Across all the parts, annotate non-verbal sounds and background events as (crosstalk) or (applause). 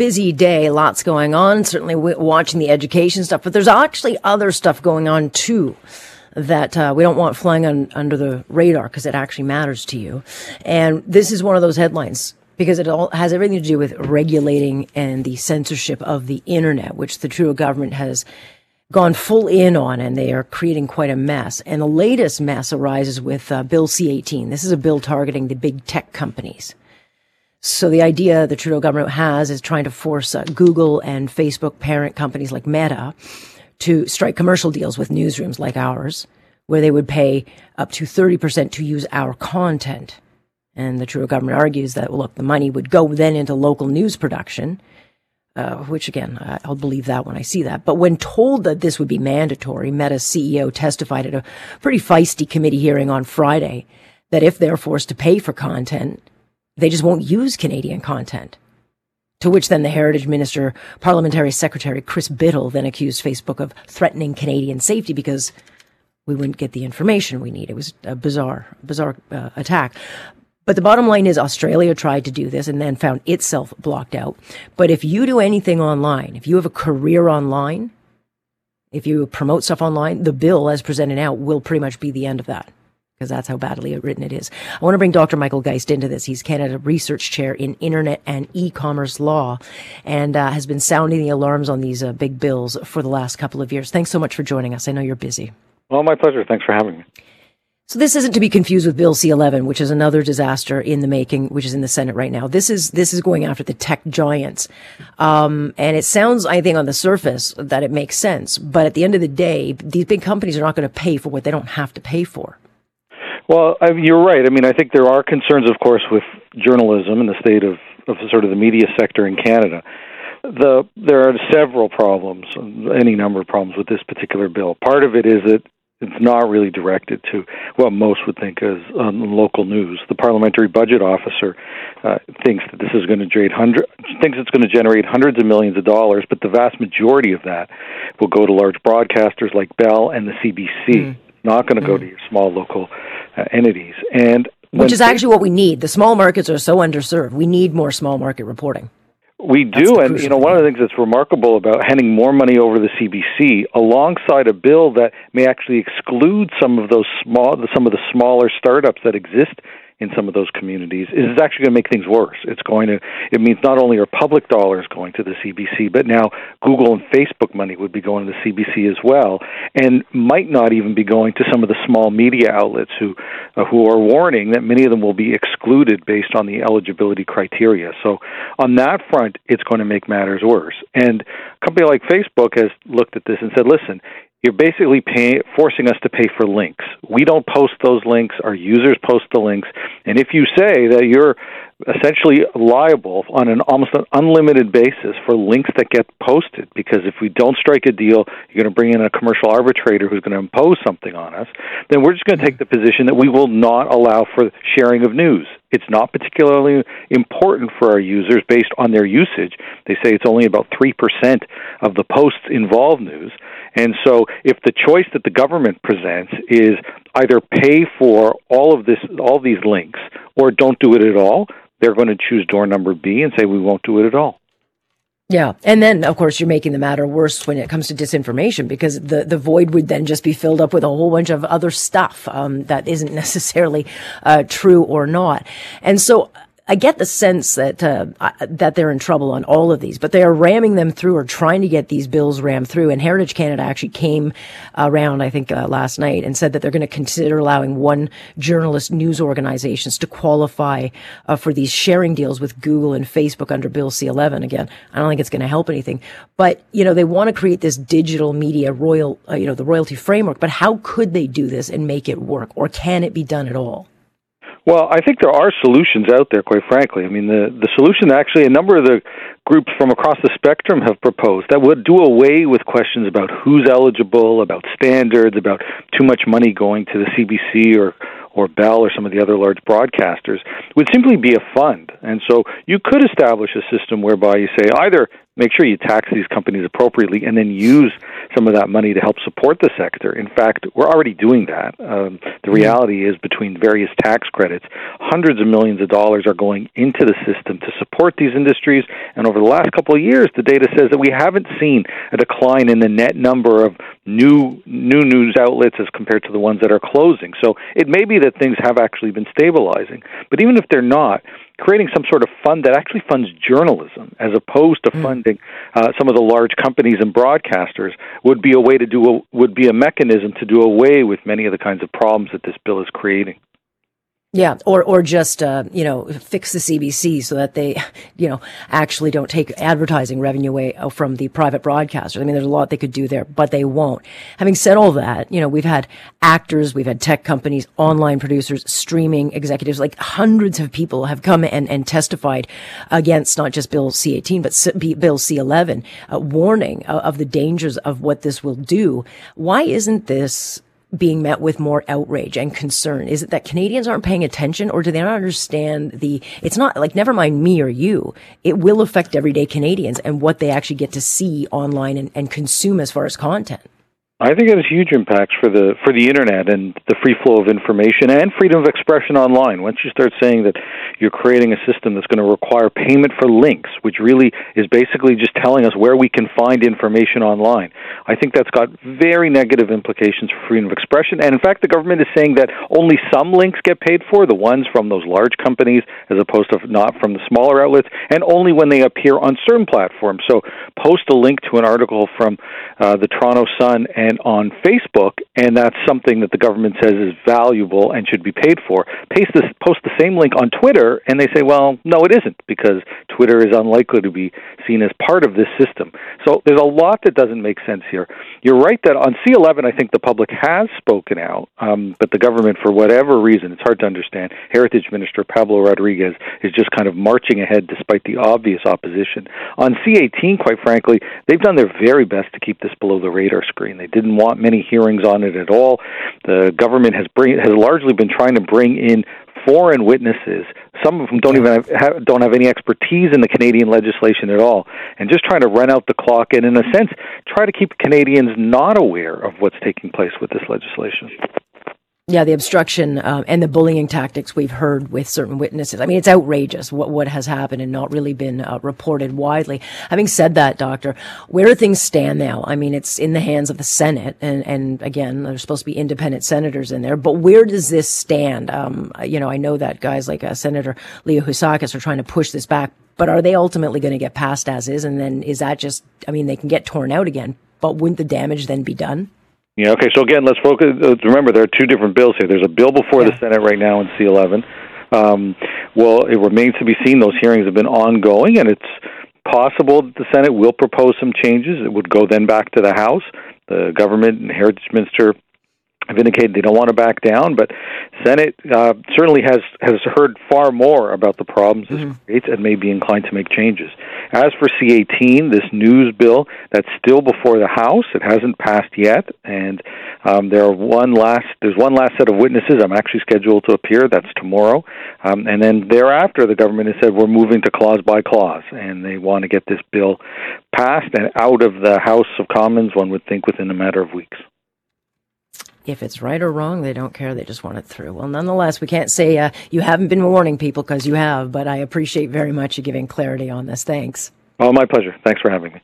busy day, lots going on. Certainly watching the education stuff, but there's actually other stuff going on too that uh, we don't want flying under the radar because it actually matters to you. And this is one of those headlines because it all has everything to do with regulating and the censorship of the internet, which the Trudeau government has gone full in on, and they are creating quite a mess. And the latest mess arises with uh, Bill C-18. This is a bill targeting the big tech companies. So the idea the Trudeau government has is trying to force uh, Google and Facebook parent companies like Meta to strike commercial deals with newsrooms like ours, where they would pay up to 30% to use our content. And the Trudeau government argues that, look, the money would go then into local news production, uh, which again, I'll believe that when I see that. But when told that this would be mandatory, Meta CEO testified at a pretty feisty committee hearing on Friday that if they're forced to pay for content, they just won't use Canadian content. To which then the Heritage Minister, Parliamentary Secretary Chris Bittle then accused Facebook of threatening Canadian safety because we wouldn't get the information we need. It was a bizarre, bizarre uh, attack. But the bottom line is Australia tried to do this and then found itself blocked out. But if you do anything online, if you have a career online, if you promote stuff online, the bill as presented now will pretty much be the end of that because that's how badly written it is. I want to bring Dr. Michael Geist into this. He's Canada Research Chair in Internet and E-commerce Law and uh, has been sounding the alarms on these uh, big bills for the last couple of years. Thanks so much for joining us. I know you're busy. Well, my pleasure. Thanks for having me. So this isn't to be confused with Bill C-11, which is another disaster in the making, which is in the Senate right now. This is this is going after the tech giants, um, and it sounds, I think, on the surface that it makes sense, but at the end of the day, these big companies are not going to pay for what they don't have to pay for. Well, I mean, you're right. I mean, I think there are concerns, of course, with journalism and the state of, of sort of the media sector in Canada. The there are several problems, any number of problems with this particular bill. Part of it is that it's not really directed to what most would think as um, local news. The parliamentary budget officer uh, thinks that this is going to generate hundred thinks it's going to generate hundreds of millions of dollars, but the vast majority of that will go to large broadcasters like Bell and the CBC. Mm. Not going to mm. go to your small local uh, entities. And which is actually what we need. The small markets are so underserved. We need more small market reporting. We do, and you know, one of the things that's remarkable about handing more money over to the CBC, alongside a bill that may actually exclude some of those small, some of the smaller startups that exist in some of those communities is actually going to make things worse. It's going to it means not only are public dollars going to the CBC, but now Google and Facebook money would be going to the CBC as well, and might not even be going to some of the small media outlets who uh, who are warning that many of them will be excluded based on the eligibility criteria. So on that front, it's going to make matters worse. And a company like Facebook has looked at this and said, listen, you're basically pay, forcing us to pay for links. We don't post those links, our users post the links. And if you say that you're essentially liable on an almost an unlimited basis for links that get posted because if we don't strike a deal, you're going to bring in a commercial arbitrator who's going to impose something on us, then we're just going to take the position that we will not allow for sharing of news. It's not particularly important for our users based on their usage. They say it's only about 3% of the posts involve news. And so if the choice that the government presents is either pay for all of this all these links or don't do it at all, they're going to choose door number B and say we won't do it at all. Yeah. And then, of course, you're making the matter worse when it comes to disinformation because the, the void would then just be filled up with a whole bunch of other stuff um, that isn't (laughs) necessarily uh, true or not. And so I get the sense that uh, that they're in trouble on all of these, but they are ramming them through or trying to get these bills rammed through. And Heritage Canada actually came around, I think, uh, last night and said that they're going to consider allowing one journalist news organizations to qualify uh, for these sharing deals with Google and Facebook under Bill C11. Again, I don't think it's going to help anything, but you know they want to create this digital media royal, uh, you know, the royalty framework. But how could they do this and make it work, or can it be done at all? Well, I think there are solutions out there, quite frankly. I mean, the, the solution that actually, a number of the groups from across the spectrum have proposed that would do away with questions about who's eligible, about standards, about too much money going to the CBC or, or Bell or some of the other large broadcasters would simply be a fund. And so you could establish a system whereby you say either make sure you tax these companies appropriately and then use some of that money to help support the sector. In fact, we're already doing that. Um, the reality is, between various tax credits, hundreds of millions of dollars are going into the system to support these industries. And over the last couple of years, the data says that we haven't seen a decline in the net number of new new news outlets as compared to the ones that are closing. So it may be that things have actually been stabilizing. But even if they're not, creating some sort of fund that actually funds journalism as opposed to mm. funding uh, some of the large companies and broadcasters would be a way to do a, would be a mechanism to do away with many of the kinds of problems that this bill is creating. Yeah, or or just uh, you know fix the CBC so that they (laughs) you know actually don't take advertising revenue away uh, from the private broadcasters. I mean, there's a lot they could do there, but they won't. Having said all that, you know we've had actors, we've had tech companies, online producers, streaming executives, like hundreds of people have come and, and testified against not just Bill C18 but Bill C11, uh, warning uh, of the dangers of what this will do. Why isn't this being met with more outrage and concern? Is it that Canadians aren't paying attention or do they not understand the, it's not like, never mind me or you. It will affect everyday Canadians and what they actually get to see online and, and consume as far as content. I think it has huge impacts for the for the internet and the free flow of information and freedom of expression online. Once you start saying that you're creating a system that's going to require payment for links, which really is basically just telling us where we can find information online, I think that's got very negative implications for freedom of expression. And in fact, the government is saying that only some links get paid for, the ones from those large companies as opposed to not from the smaller outlets, and only when they appear on certain platforms. So post a link to an article from uh, the Toronto Sun and and on Facebook, and that's something that the government says is valuable and should be paid for. Paste this, post the same link on Twitter, and they say, well, no, it isn't, because Twitter is unlikely to be seen as part of this system. So there's a lot that doesn't make sense here. You're right that on C11, I think the public has spoken out, um, but the government, for whatever reason, it's hard to understand. Heritage Minister Pablo Rodriguez is just kind of marching ahead despite the obvious opposition. On C18, quite frankly, they've done their very best to keep this below the radar screen. They didn't want many hearings on it at all. The government has bring, has largely been trying to bring in foreign witnesses. Some of them don't even have, don't have any expertise in the Canadian legislation at all, and just trying to run out the clock and, in a sense, try to keep Canadians not aware of what's taking place with this legislation. Yeah, the obstruction uh, and the bullying tactics we've heard with certain witnesses. I mean, it's outrageous what, what has happened and not really been uh, reported widely. Having said that, Doctor, where do things stand now? I mean, it's in the hands of the Senate, and, and again, there's supposed to be independent senators in there, but where does this stand? Um, you know, I know that guys like uh, Senator Leo Housakos are trying to push this back, but are they ultimately going to get passed as is? And then is that just, I mean, they can get torn out again, but wouldn't the damage then be done? Yeah. Okay. So again, let's focus. Remember, there are two different bills here. There's a bill before yeah. the Senate right now in C11. Um, well, it remains to be seen. Those hearings have been ongoing, and it's possible that the Senate will propose some changes. It would go then back to the House. The government and Heritage Minister have indicated they don't want to back down, but Senate uh, certainly has has heard far more about the problems this mm-hmm. creates and may be inclined to make changes. As for C18, this news bill that's still before the House, it hasn't passed yet, and um, there are one last there's one last set of witnesses. I'm actually scheduled to appear. That's tomorrow, um, and then thereafter, the government has said we're moving to clause by clause, and they want to get this bill passed and out of the House of Commons. One would think within a matter of weeks if it's right or wrong, they don't care. They just want it through. Well, nonetheless, we can't say uh, you haven't been warning people because you have, but I appreciate very much you giving clarity on this. Thanks. Oh, my pleasure. Thanks for having me.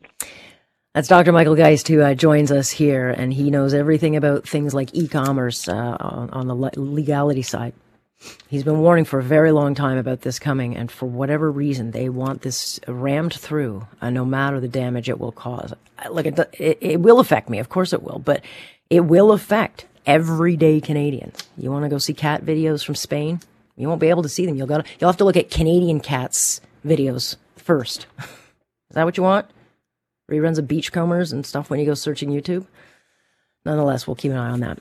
That's Dr. Michael Geist who uh, joins us here, and he knows everything about things like e-commerce uh, on, on, the legality side. He's been warning for a very long time about this coming, and for whatever reason, they want this rammed through, uh, no matter the damage it will cause. Look, it, it, it will affect me, of course it will, but it will affect everyday Canadians. You want to go see cat videos from Spain? You won't be able to see them. You'll go. To, you'll have to look at Canadian cats videos first. (laughs) Is that what you want? Reruns of beachcombers and stuff when you go searching YouTube. Nonetheless, we'll keep an eye on that.